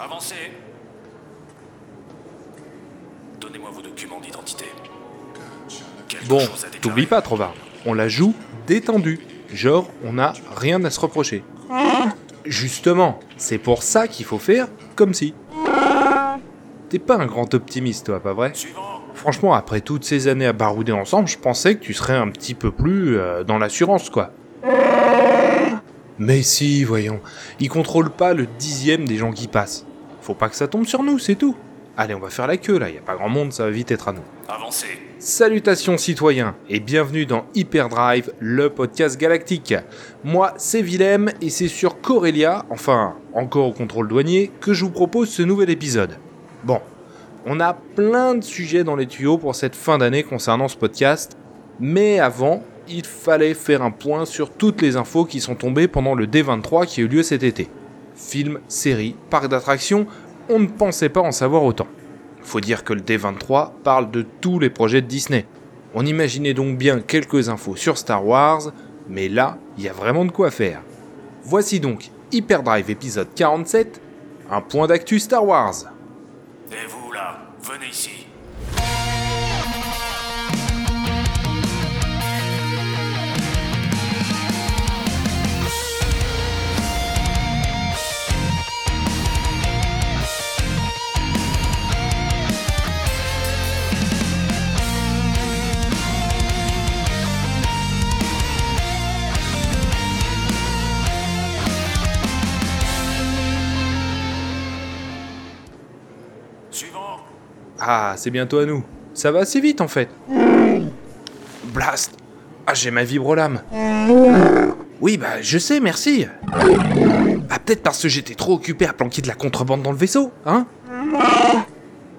Avancez. Donnez-moi vos documents d'identité. Bon, t'oublies pas, Trovard. On la joue détendu. Genre, on n'a rien à se reprocher. Justement, c'est pour ça qu'il faut faire comme si. T'es pas un grand optimiste, toi, pas vrai? Suivant. Franchement, après toutes ces années à barouder ensemble, je pensais que tu serais un petit peu plus euh, dans l'assurance, quoi. Mais si, voyons. Ils contrôlent pas le dixième des gens qui passent. Faut pas que ça tombe sur nous, c'est tout. Allez, on va faire la queue là, y a pas grand monde, ça va vite être à nous. Avancez. Salutations citoyens et bienvenue dans Hyperdrive, le podcast galactique. Moi, c'est Willem et c'est sur Corelia, enfin encore au contrôle douanier, que je vous propose ce nouvel épisode. Bon, on a plein de sujets dans les tuyaux pour cette fin d'année concernant ce podcast, mais avant, il fallait faire un point sur toutes les infos qui sont tombées pendant le D23 qui a eu lieu cet été. Films, séries, parcs d'attractions, on ne pensait pas en savoir autant. Faut dire que le D23 parle de tous les projets de Disney. On imaginait donc bien quelques infos sur Star Wars, mais là, il y a vraiment de quoi faire. Voici donc Hyperdrive épisode 47, un point d'actu Star Wars. Et vous là, venez ici. C'est bientôt à nous. Ça va assez vite en fait. Blast Ah, j'ai ma vibrolame. Oui, bah, je sais, merci. Ah, peut-être parce que j'étais trop occupé à planquer de la contrebande dans le vaisseau, hein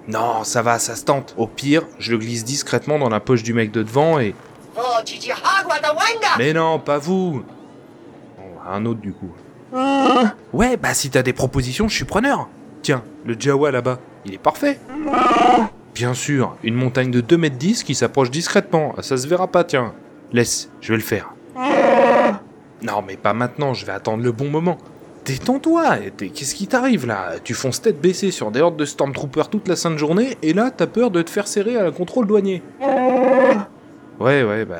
Non, ça va, ça se tente. Au pire, je le glisse discrètement dans la poche du mec de devant et... Mais non, pas vous Bon, Un autre du coup. Ouais, bah si t'as des propositions, je suis preneur. Tiens, le Jawa là-bas, il est parfait. Bien sûr, une montagne de 2 mètres 10 qui s'approche discrètement. Ça se verra pas, tiens. Laisse, je vais le faire. Non, mais pas maintenant, je vais attendre le bon moment. Détends-toi, qu'est-ce qui t'arrive là? Tu fonces tête baissée sur des hordes de Stormtroopers toute la sainte journée, et là, t'as peur de te faire serrer à la contrôle douanier. Ouais, ouais, bah.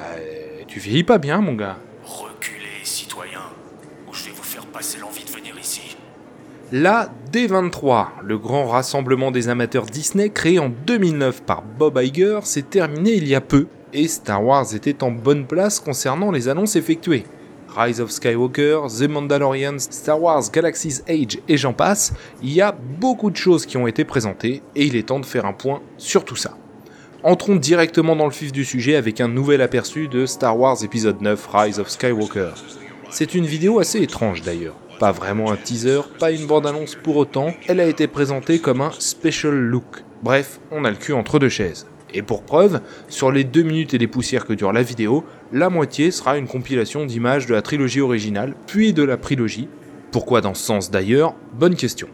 Tu vieillis pas bien, mon gars. La D23, le grand rassemblement des amateurs Disney créé en 2009 par Bob Iger, s'est terminé il y a peu, et Star Wars était en bonne place concernant les annonces effectuées. Rise of Skywalker, The Mandalorian, Star Wars Galaxy's Age et j'en passe, il y a beaucoup de choses qui ont été présentées, et il est temps de faire un point sur tout ça. Entrons directement dans le vif du sujet avec un nouvel aperçu de Star Wars épisode 9 Rise of Skywalker. C'est une vidéo assez étrange d'ailleurs. Pas vraiment un teaser, pas une bande-annonce pour autant, elle a été présentée comme un special look. Bref, on a le cul entre deux chaises. Et pour preuve, sur les deux minutes et des poussières que dure la vidéo, la moitié sera une compilation d'images de la trilogie originale, puis de la prélogie. Pourquoi dans ce sens d'ailleurs? Bonne question.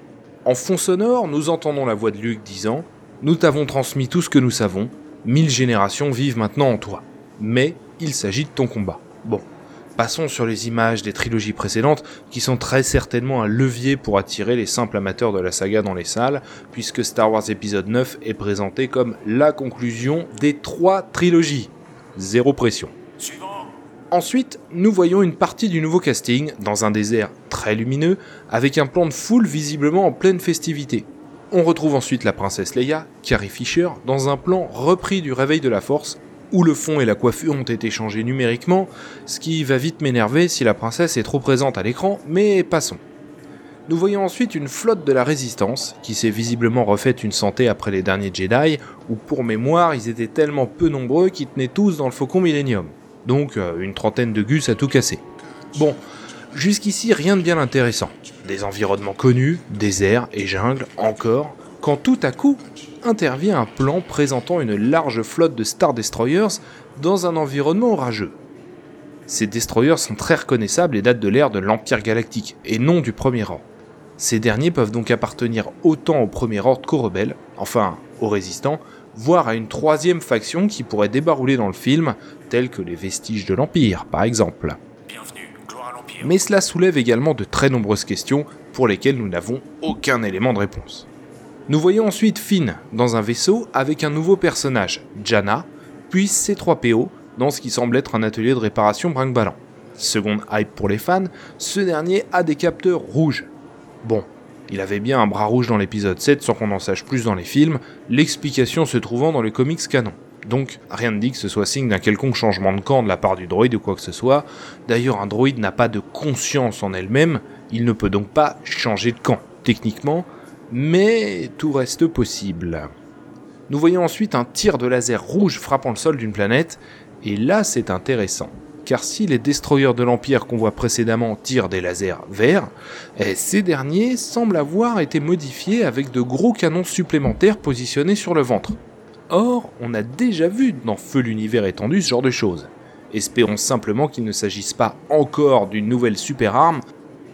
En fond sonore, nous entendons la voix de Luke disant Nous t'avons transmis tout ce que nous savons, mille générations vivent maintenant en toi. Mais il s'agit de ton combat. Bon, Passons sur les images des trilogies précédentes, qui sont très certainement un levier pour attirer les simples amateurs de la saga dans les salles, puisque Star Wars épisode 9 est présenté comme la conclusion des trois trilogies. Zéro pression. Ensuite, nous voyons une partie du nouveau casting, dans un désert très lumineux, avec un plan de foule visiblement en pleine festivité. On retrouve ensuite la princesse Leia, Carrie Fisher, dans un plan repris du Réveil de la Force, où le fond et la coiffure ont été changés numériquement, ce qui va vite m'énerver si la princesse est trop présente à l'écran, mais passons. Nous voyons ensuite une flotte de la résistance, qui s'est visiblement refaite une santé après les derniers Jedi, où pour mémoire ils étaient tellement peu nombreux qu'ils tenaient tous dans le Faucon Millennium. Donc euh, une trentaine de gus à tout casser. Bon, jusqu'ici rien de bien intéressant. Des environnements connus, désert et jungle encore, quand tout à coup intervient un plan présentant une large flotte de Star Destroyers dans un environnement orageux. Ces destroyers sont très reconnaissables et datent de l'ère de l'Empire Galactique, et non du Premier Ordre. Ces derniers peuvent donc appartenir autant au Premier Ordre qu'aux rebelles, enfin aux résistants, voire à une troisième faction qui pourrait débarrouler dans le film, tels que les vestiges de l'Empire par exemple. Mais cela soulève également de très nombreuses questions pour lesquelles nous n'avons aucun élément de réponse. Nous voyons ensuite Finn dans un vaisseau avec un nouveau personnage, Jana, puis C3PO dans ce qui semble être un atelier de réparation brinque-ballant. Seconde hype pour les fans, ce dernier a des capteurs rouges. Bon, il avait bien un bras rouge dans l'épisode 7 sans qu'on en sache plus dans les films, l'explication se trouvant dans le comics canon. Donc rien ne dit que ce soit signe d'un quelconque changement de camp de la part du droïde ou quoi que ce soit. D'ailleurs un droïde n'a pas de conscience en elle-même, il ne peut donc pas changer de camp, techniquement, mais tout reste possible. Nous voyons ensuite un tir de laser rouge frappant le sol d'une planète, et là c'est intéressant. Car si les destroyers de l'Empire qu'on voit précédemment tirent des lasers verts, eh, ces derniers semblent avoir été modifiés avec de gros canons supplémentaires positionnés sur le ventre. Or, on a déjà vu dans Feu l'univers étendu ce genre de choses. Espérons simplement qu'il ne s'agisse pas encore d'une nouvelle super arme,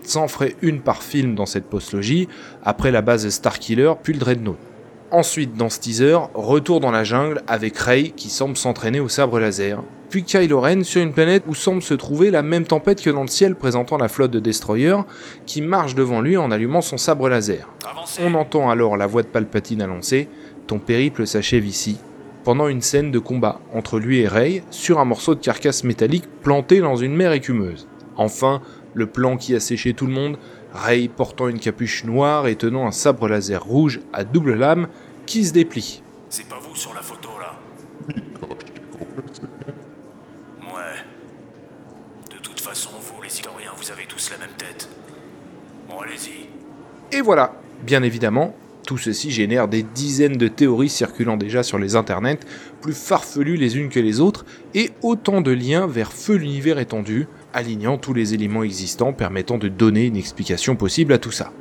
s'en ferait une par film dans cette postlogie, après la base Starkiller puis le Dreadnought. Ensuite, dans ce teaser, retour dans la jungle avec Rey qui semble s'entraîner au sabre laser, puis Kylo Ren sur une planète où semble se trouver la même tempête que dans le ciel présentant la flotte de destroyers qui marche devant lui en allumant son sabre laser. Avancez. On entend alors la voix de Palpatine annoncer Ton périple s'achève ici, pendant une scène de combat entre lui et Rey sur un morceau de carcasse métallique planté dans une mer écumeuse. Enfin, le plan qui a séché tout le monde, Rey portant une capuche noire et tenant un sabre laser rouge à double lame qui se déplie. C'est pas vous sur la photo là Ouais. De toute façon, vous les vous avez tous la même tête. Bon, allez-y. Et voilà, bien évidemment, tout ceci génère des dizaines de théories circulant déjà sur les internets, plus farfelues les unes que les autres, et autant de liens vers Feu l'univers étendu, alignant tous les éléments existants permettant de donner une explication possible à tout ça.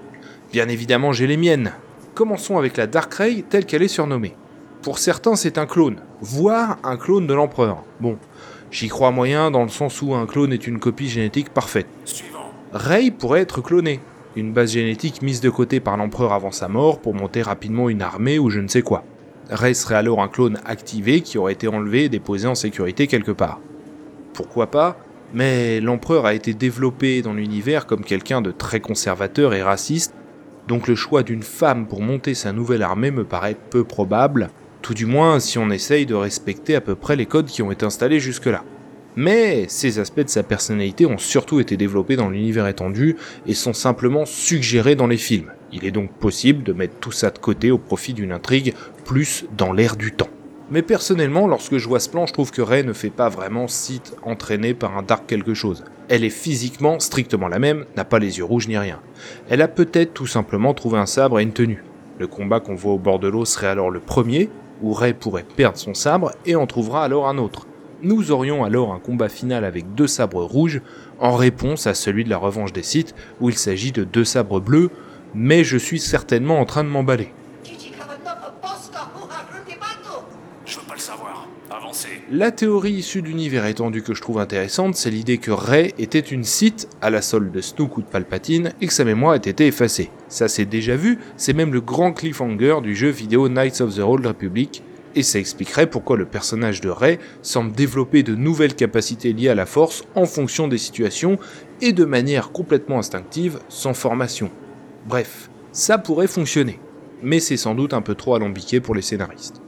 Bien évidemment, j'ai les miennes. Commençons avec la Dark Ray telle qu'elle est surnommée. Pour certains, c'est un clone, voire un clone de l'empereur. Bon, j'y crois moyen dans le sens où un clone est une copie génétique parfaite. Suivant. Rey pourrait être cloné, une base génétique mise de côté par l'empereur avant sa mort pour monter rapidement une armée ou je ne sais quoi. Rey serait alors un clone activé qui aurait été enlevé et déposé en sécurité quelque part. Pourquoi pas Mais l'empereur a été développé dans l'univers comme quelqu'un de très conservateur et raciste, donc le choix d'une femme pour monter sa nouvelle armée me paraît peu probable, tout du moins si on essaye de respecter à peu près les codes qui ont été installés jusque-là. Mais ces aspects de sa personnalité ont surtout été développés dans l'univers étendu et sont simplement suggérés dans les films. Il est donc possible de mettre tout ça de côté au profit d'une intrigue plus dans l'air du temps. Mais personnellement, lorsque je vois ce plan, je trouve que Rey ne fait pas vraiment site entraîné par un dark quelque chose. Elle est physiquement strictement la même, n'a pas les yeux rouges ni rien. Elle a peut-être tout simplement trouvé un sabre et une tenue. Le combat qu'on voit au bord de l'eau serait alors le premier, où Rey pourrait perdre son sabre et en trouvera alors un autre. Nous aurions alors un combat final avec deux sabres rouges, en réponse à celui de la revanche des Sith, où il s'agit de deux sabres bleus, mais je suis certainement en train de m'emballer. Je veux pas le savoir. Avancez. La théorie issue de l'univers étendu que je trouve intéressante, c'est l'idée que Rey était une Sith à la solde de Snoke ou de Palpatine et que sa mémoire ait été effacée. Ça c'est déjà vu, c'est même le grand cliffhanger du jeu vidéo Knights of the Old Republic, et ça expliquerait pourquoi le personnage de Rey semble développer de nouvelles capacités liées à la force en fonction des situations et de manière complètement instinctive, sans formation. Bref, ça pourrait fonctionner, mais c'est sans doute un peu trop alambiqué pour les scénaristes.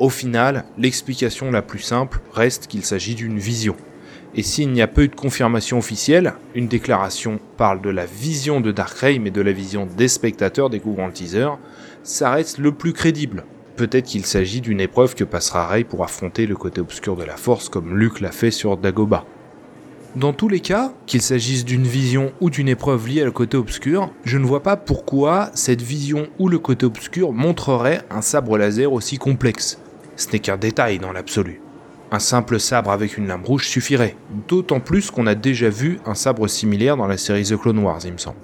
Au final, l'explication la plus simple reste qu'il s'agit d'une vision. Et s'il n'y a pas eu de confirmation officielle, une déclaration parle de la vision de Darkrai mais de la vision des spectateurs découvrant le teaser, ça reste le plus crédible. Peut-être qu'il s'agit d'une épreuve que passera Rey pour affronter le côté obscur de la force comme Luke l'a fait sur Dagobah. Dans tous les cas, qu'il s'agisse d'une vision ou d'une épreuve liée au côté obscur, je ne vois pas pourquoi cette vision ou le côté obscur montrerait un sabre laser aussi complexe. Ce n'est qu'un détail dans l'absolu. Un simple sabre avec une lame rouge suffirait, d'autant plus qu'on a déjà vu un sabre similaire dans la série The Clone Wars, il me semble.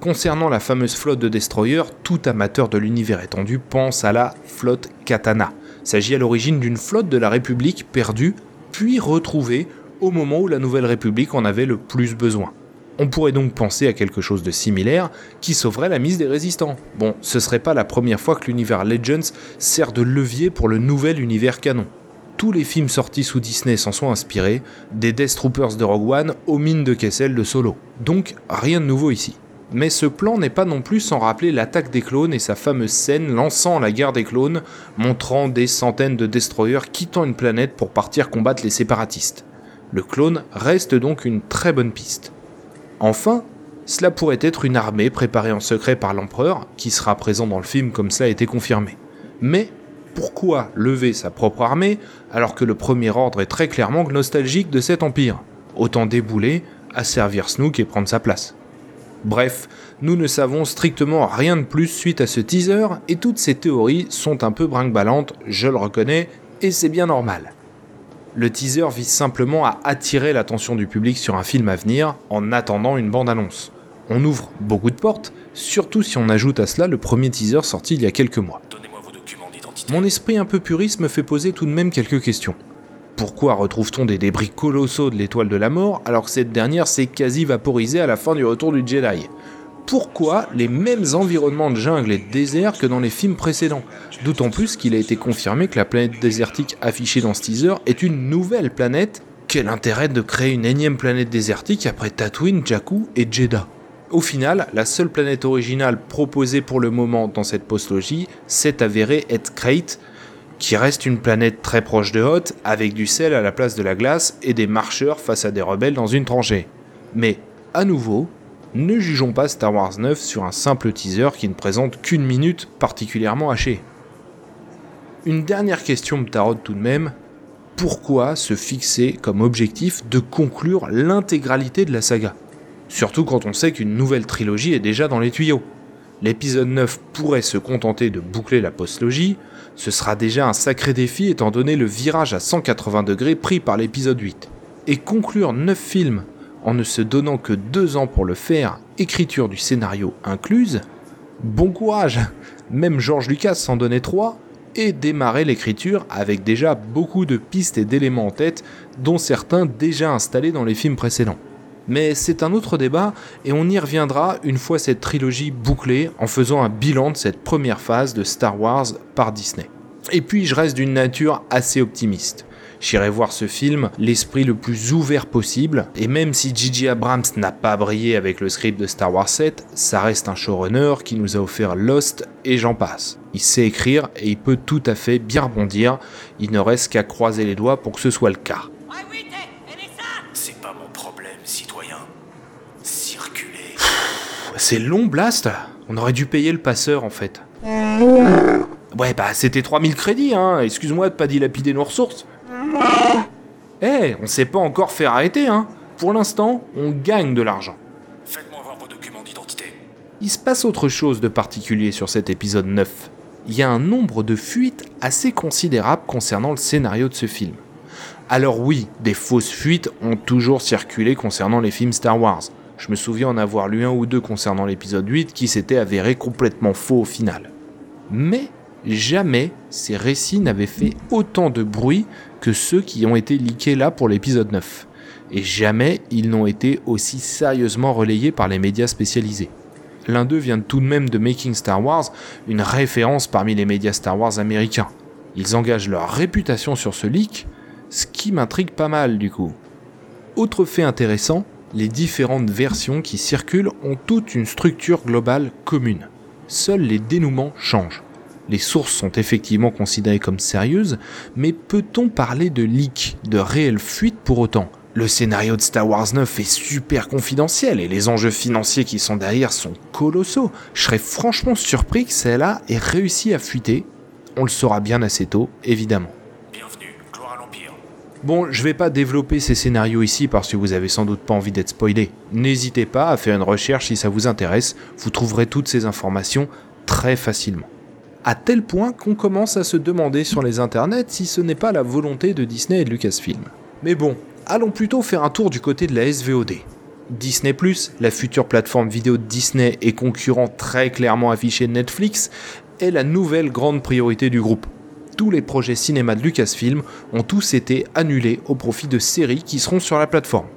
Concernant la fameuse flotte de destroyers, tout amateur de l'univers étendu pense à la flotte Katana. S'agit à l'origine d'une flotte de la République perdue, puis retrouvée au moment où la Nouvelle République en avait le plus besoin. On pourrait donc penser à quelque chose de similaire qui sauverait la mise des résistants. Bon, ce serait pas la première fois que l'univers Legends sert de levier pour le nouvel univers canon. tous les films sortis sous Disney s'en sont inspirés, des Death Troopers de Rogue One aux mines de Kessel de Solo. Donc rien de nouveau ici. Mais ce plan n'est pas non plus sans rappeler l'attaque des clones et sa fameuse scène lançant la guerre des clones, montrant des centaines de destroyers quittant une planète pour partir combattre les séparatistes. Le clone reste donc une très bonne piste. Enfin, cela pourrait être une armée préparée en secret par l'empereur, qui sera présent dans le film comme cela a été confirmé. Mais pourquoi lever sa propre armée alors que le premier ordre est très clairement nostalgique de cet empire? Autant débouler, asservir Snook et prendre sa place. Bref, nous ne savons strictement rien de plus suite à ce teaser, et toutes ces théories sont un peu brinque-ballantes, je le reconnais, et c'est bien normal. Le teaser vise simplement à attirer l'attention du public sur un film à venir en attendant une bande-annonce. On ouvre beaucoup de portes, surtout si on ajoute à cela le premier teaser sorti il y a quelques mois. Donnez-moi vos documents d'identité. Mon esprit un peu puriste me fait poser tout de même quelques questions. Pourquoi retrouve-t-on des débris colossaux de l'étoile de la mort alors que cette dernière s'est quasi vaporisée à la fin du retour du Jedi? Pourquoi les mêmes environnements de jungle et de désert que dans les films précédents D'autant plus qu'il a été confirmé que la planète désertique affichée dans ce teaser est une nouvelle planète. Quel intérêt de créer une énième planète désertique après Tatooine, Jakku et Jeddah? Au final, la seule planète originale proposée pour le moment dans cette postlogie s'est avérée être Crate, qui reste une planète très proche de Hoth, avec du sel à la place de la glace et des marcheurs face à des rebelles dans une tranchée. Mais, à nouveau, ne jugeons pas Star Wars 9 sur un simple teaser qui ne présente qu'une minute particulièrement hachée. Une dernière me taraude tout de même, pourquoi se fixer comme objectif de conclure l'intégralité de la saga? Surtout quand on sait qu'une nouvelle trilogie est déjà dans les tuyaux. L'épisode 9 pourrait se contenter de boucler la postlogie, ce sera déjà un sacré défi étant donné le virage à 180 degrés pris par l'épisode 8. Et conclure 9 films en ne se donnant que 2 ans pour le faire, écriture du scénario incluse, bon courage Même George Lucas s'en donnait 3, et démarrer l'écriture avec déjà beaucoup de pistes et d'éléments en tête, dont certains déjà installés dans les films précédents. Mais c'est un autre débat et on y reviendra une fois cette trilogie bouclée en faisant un bilan de cette première phase de Star Wars par Disney. Et puis je reste d'une nature assez optimiste. J'irai voir ce film l'esprit le plus ouvert possible, et même si J.J. Abrams n'a pas brillé avec le script de Star Wars 7, ça reste un showrunner qui nous a offert Lost et j'en passe. Il sait écrire et il peut tout à fait bien rebondir, il ne reste qu'à croiser les doigts pour que ce soit le cas. C'est long, Blast On aurait dû payer le passeur, en fait. Ouais, bah c'était 3000 crédits, hein. Excuse-moi de pas dilapider nos ressources. Eh, on sait pas encore faire arrêter, hein. Pour l'instant, on gagne de l'argent. Faites-moi voir vos documents d'identité. Il se passe autre chose de particulier sur cet épisode 9. Il y a un nombre de fuites assez considérable concernant le scénario de ce film. Alors oui, des fausses fuites ont toujours circulé concernant les films Star Wars. Je me souviens en avoir lu un ou deux concernant l'épisode 8 qui s'était avéré complètement faux au final. Mais jamais ces récits n'avaient fait autant de bruit que ceux qui ont été leakés là pour l'épisode 9. Et jamais ils n'ont été aussi sérieusement relayés par les médias spécialisés. L'un d'eux vient tout de même de Making Star Wars, une référence parmi les médias Star Wars américains. Ils engagent leur réputation sur ce leak, ce qui m'intrigue pas mal du coup. Autre fait intéressant, les différentes versions qui circulent ont toutes une structure globale commune. Seuls les dénouements changent. Les sources sont effectivement considérées comme sérieuses, mais peut-on parler de leak, de réelle fuite pour autant? Le scénario de Star Wars 9 est super confidentiel et les enjeux financiers qui sont derrière sont colossaux. Je serais franchement surpris que celle-là ait réussi à fuiter. On le saura bien assez tôt, évidemment. Bon, je vais pas développer ces scénarios ici parce que vous avez sans doute pas envie d'être spoilé. N'hésitez pas à faire une recherche si ça vous intéresse, vous trouverez toutes ces informations très facilement. À tel point qu'on commence à se demander sur les internets si ce n'est pas la volonté de Disney et de Lucasfilm. Mais bon, allons plutôt faire un tour du côté de la SVOD. Disney ⁇ la future plateforme vidéo de Disney et concurrent très clairement affiché de Netflix, est la nouvelle grande priorité du groupe tous les projets cinéma de Lucasfilm ont tous été annulés au profit de séries qui seront sur la plateforme.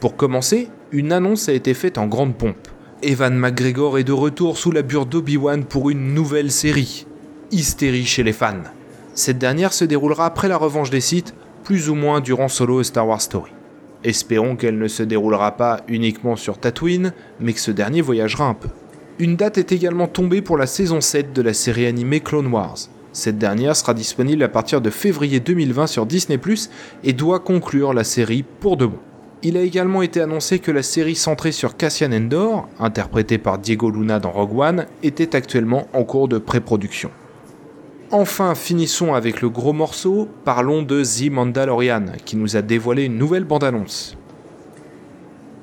Pour commencer, une annonce a été faite en grande pompe. Evan McGregor est de retour sous la bure d'Obi-Wan pour une nouvelle série. Hystérie chez les fans. Cette dernière se déroulera après la revanche des Sith, plus ou moins durant Solo et Star Wars Story. Espérons qu'elle ne se déroulera pas uniquement sur Tatooine, mais que ce dernier voyagera un peu. Une date est également tombée pour la saison 7 de la série animée Clone Wars. Cette dernière sera disponible à partir de février 2020 sur Disney ⁇ et doit conclure la série pour de bon. Il a également été annoncé que la série centrée sur Cassian Endor, interprétée par Diego Luna dans Rogue One, était actuellement en cours de pré-production. Enfin, finissons avec le gros morceau, parlons de The Mandalorian, qui nous a dévoilé une nouvelle bande-annonce.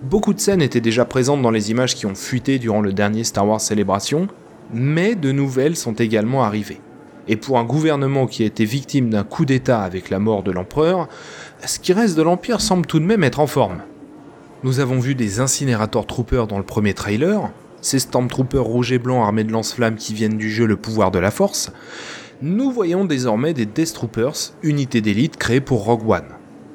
Beaucoup de scènes étaient déjà présentes dans les images qui ont fuité durant le dernier Star Wars Célébration, mais de nouvelles sont également arrivées. Et pour un gouvernement qui a été victime d'un coup d'État avec la mort de l'empereur, ce qui reste de l'Empire semble tout de même être en forme. Nous avons vu des incinérateurs troopers dans le premier trailer, ces Stormtroopers rouges et blancs armés de lance-flammes qui viennent du jeu Le pouvoir de la force, nous voyons désormais des Death Troopers, unité d'élite créée pour Rogue One.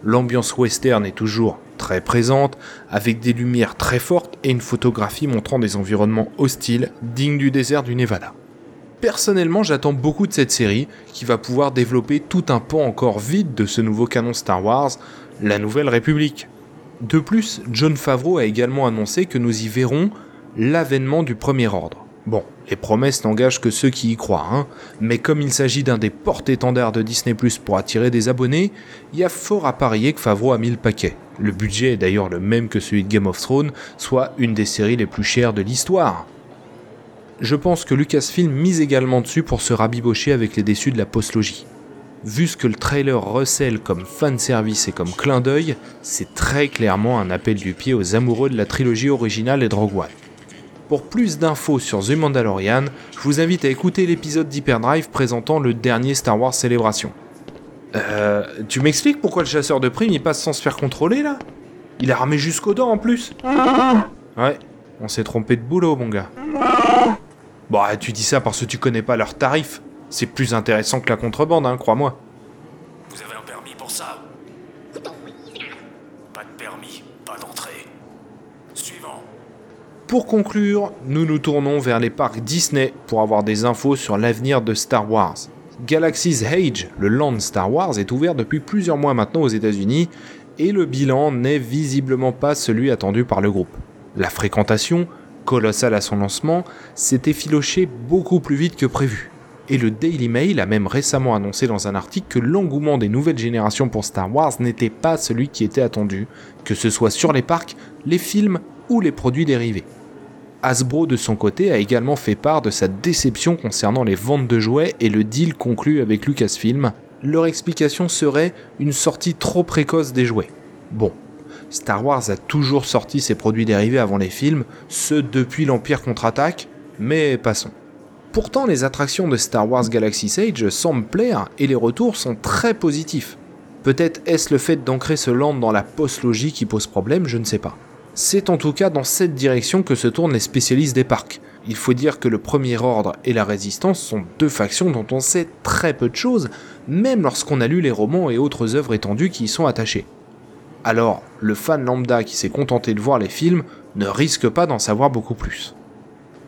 L'ambiance western est toujours très présente, avec des lumières très fortes et une photographie montrant des environnements hostiles dignes du désert du Nevada. Personnellement, j'attends beaucoup de cette série, qui va pouvoir développer tout un pan encore vide de ce nouveau canon Star Wars, la Nouvelle République. De plus, John Favreau a également annoncé que nous y verrons l'avènement du Premier Ordre. Bon, les promesses n'engagent que ceux qui y croient, hein. mais comme il s'agit d'un des porte-étendards de Disney pour attirer des abonnés, il y a fort à parier que Favreau a mis le paquet. Le budget est d'ailleurs le même que celui de Game of Thrones, soit une des séries les plus chères de l'histoire. Je pense que Lucasfilm mise également dessus pour se rabibocher avec les déçus de la postlogie. Vu ce que le trailer recèle comme fanservice et comme clin d'œil, c'est très clairement un appel du pied aux amoureux de la trilogie originale et de. Pour plus d'infos sur The Mandalorian, je vous invite à écouter l'épisode d'Hyperdrive présentant le dernier Star Wars Célébration. Euh, tu m'expliques pourquoi le chasseur de primes il passe sans se faire contrôler là? Il a armé jusqu'aux dents en plus Ouais, on s'est trompé de boulot mon gars. Bon, tu dis ça parce que tu connais pas leurs tarifs. C'est plus intéressant que la contrebande, hein, crois-moi. Vous avez un permis pour ça? Pas de permis, pas d'entrée. Suivant. Pour conclure, nous nous tournons vers les parcs Disney pour avoir des infos sur l'avenir de Star Wars. Galaxy's Age, le land Star Wars, est ouvert depuis plusieurs mois maintenant aux États-Unis et le bilan n'est visiblement pas celui attendu par le groupe. La fréquentation, colossale à son lancement, s'est effilochée beaucoup plus vite que prévu. Et le Daily Mail a même récemment annoncé dans un article que l'engouement des nouvelles générations pour Star Wars n'était pas celui qui était attendu, que ce soit sur les parcs, les films ou les produits dérivés. Hasbro de son côté a également fait part de sa déception concernant les ventes de jouets et le deal conclu avec Lucasfilm. Leur explication serait une sortie trop précoce des jouets. Bon, Star Wars a toujours sorti ses produits dérivés avant les films, ce depuis l'Empire contre-attaque, mais passons. Pourtant, les attractions de Star Wars Galaxy Age semblent plaire et les retours sont très positifs. Peut-être est-ce le fait d'ancrer ce land dans la post-logie qui pose problème, je ne sais pas. C'est en tout cas dans cette direction que se tournent les spécialistes des parcs. Il faut dire que le Premier Ordre et la Résistance sont deux factions dont on sait très peu de choses, même lorsqu'on a lu les romans et autres œuvres étendues qui y sont attachées. Alors, le fan lambda qui s'est contenté de voir les films ne risque pas d'en savoir beaucoup plus.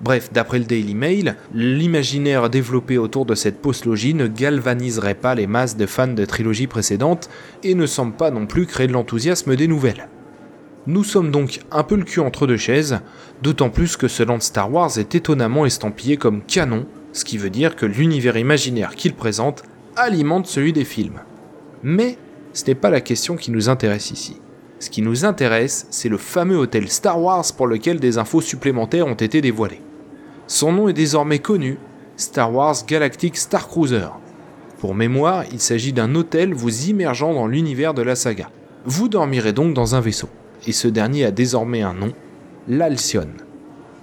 Bref, d'après le Daily Mail, l'imaginaire développé autour de cette post-logie ne galvaniserait pas les masses de fans de trilogies précédentes et ne semble pas non plus créer de l'enthousiasme des nouvelles. Nous sommes donc un peu le cul entre deux chaises, d'autant plus que ce land Star Wars est étonnamment estampillé comme canon, ce qui veut dire que l'univers imaginaire qu'il présente alimente celui des films. Mais ce n'est pas la question qui nous intéresse ici. Ce qui nous intéresse, c'est le fameux hôtel Star Wars pour lequel des infos supplémentaires ont été dévoilées. Son nom est désormais connu, Star Wars Galactic Star Cruiser. Pour mémoire, il s'agit d'un hôtel vous immergeant dans l'univers de la saga. Vous dormirez donc dans un vaisseau et ce dernier a désormais un nom, l'Alcyon.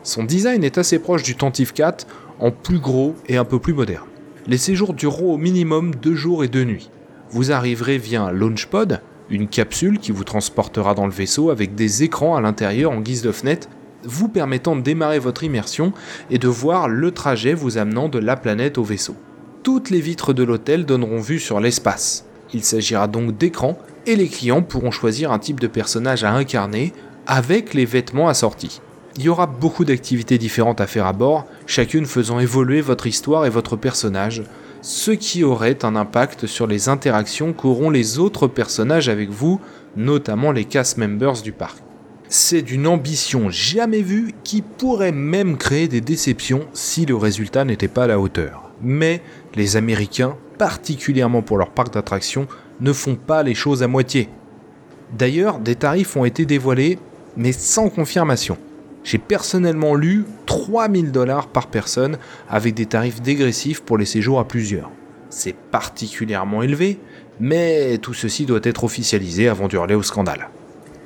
Son design est assez proche du Tantive 4, en plus gros et un peu plus moderne. Les séjours dureront au minimum deux jours et deux nuits. Vous arriverez via un launchpod, une capsule qui vous transportera dans le vaisseau avec des écrans à l'intérieur en guise de fenêtre, vous permettant de démarrer votre immersion et de voir le trajet vous amenant de la planète au vaisseau. Toutes les vitres de l'hôtel donneront vue sur l'espace. Il s'agira donc d'écrans et les clients pourront choisir un type de personnage à incarner avec les vêtements assortis. Il y aura beaucoup d'activités différentes à faire à bord, chacune faisant évoluer votre histoire et votre personnage, ce qui aurait un impact sur les interactions qu'auront les autres personnages avec vous, notamment les cast members du parc. C'est d'une ambition jamais vue qui pourrait même créer des déceptions si le résultat n'était pas à la hauteur. Mais les Américains, particulièrement pour leur parc d'attractions, ne font pas les choses à moitié. D'ailleurs, des tarifs ont été dévoilés, mais sans confirmation. J'ai personnellement lu 3000 dollars par personne avec des tarifs dégressifs pour les séjours à plusieurs. C'est particulièrement élevé, mais tout ceci doit être officialisé avant d'hurler au scandale.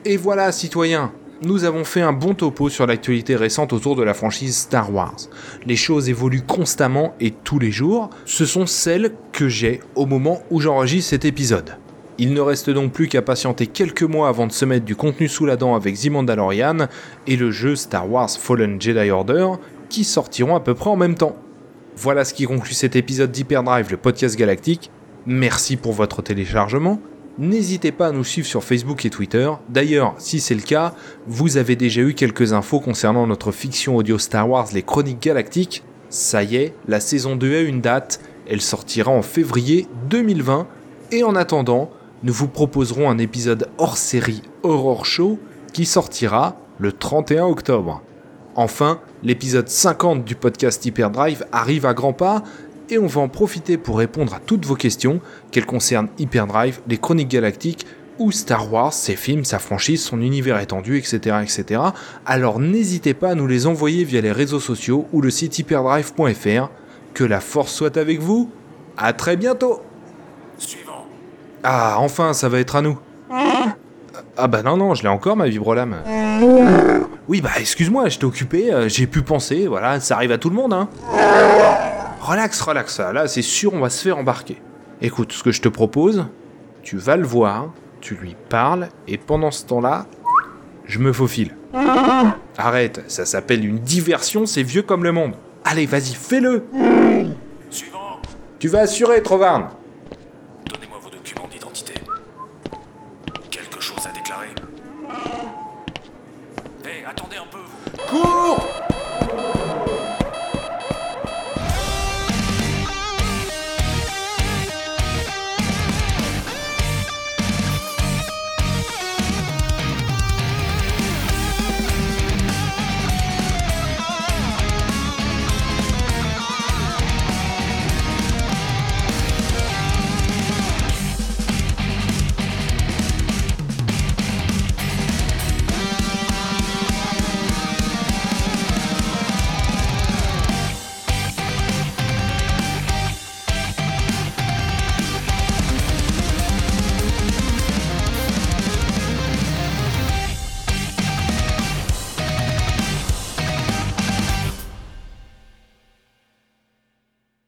Et voilà, citoyens, nous avons fait un bon topo sur l'actualité récente autour de la franchise Star Wars. Les choses évoluent constamment et tous les jours. Ce sont celles que j'ai au moment où j'enregistre cet épisode. Il ne reste donc plus qu'à patienter quelques mois avant de se mettre du contenu sous la dent avec The Mandalorian et le jeu Star Wars Fallen Jedi Order qui sortiront à peu près en même temps. Voilà ce qui conclut cet épisode d'Hyperdrive, le podcast galactique. Merci pour votre téléchargement. N'hésitez pas à nous suivre sur Facebook et Twitter. D'ailleurs, si c'est le cas, vous avez déjà eu quelques infos concernant notre fiction audio Star Wars Les Chroniques Galactiques. Ça y est, la saison 2 a une date. Elle sortira en février 2020. Et en attendant, nous vous proposerons un épisode hors série Horror Show qui sortira le 31 octobre. Enfin, l'épisode 50 du podcast Hyperdrive arrive à grands pas et on va en profiter pour répondre à toutes vos questions, qu'elles concernent Hyperdrive, les Chroniques Galactiques ou Star Wars, ses films, sa franchise, son univers étendu, etc. etc. Alors n'hésitez pas à nous les envoyer via les réseaux sociaux ou le site hyperdrive.fr. Que la force soit avec vous. À très bientôt. Ah, enfin, ça va être à nous. Ah bah non, non, je l'ai encore ma vibrolame. Oui, bah excuse-moi, j'étais occupé, euh, j'ai pu penser, voilà, ça arrive à tout le monde, hein. Relax, relax, là c'est sûr on va se faire embarquer. Écoute, ce que je te propose, tu vas le voir, tu lui parles, et pendant ce temps-là, je me faufile. Arrête, ça s'appelle une diversion, c'est vieux comme le monde. Allez, vas-y, fais-le Suivant. Tu vas assurer, Trovarne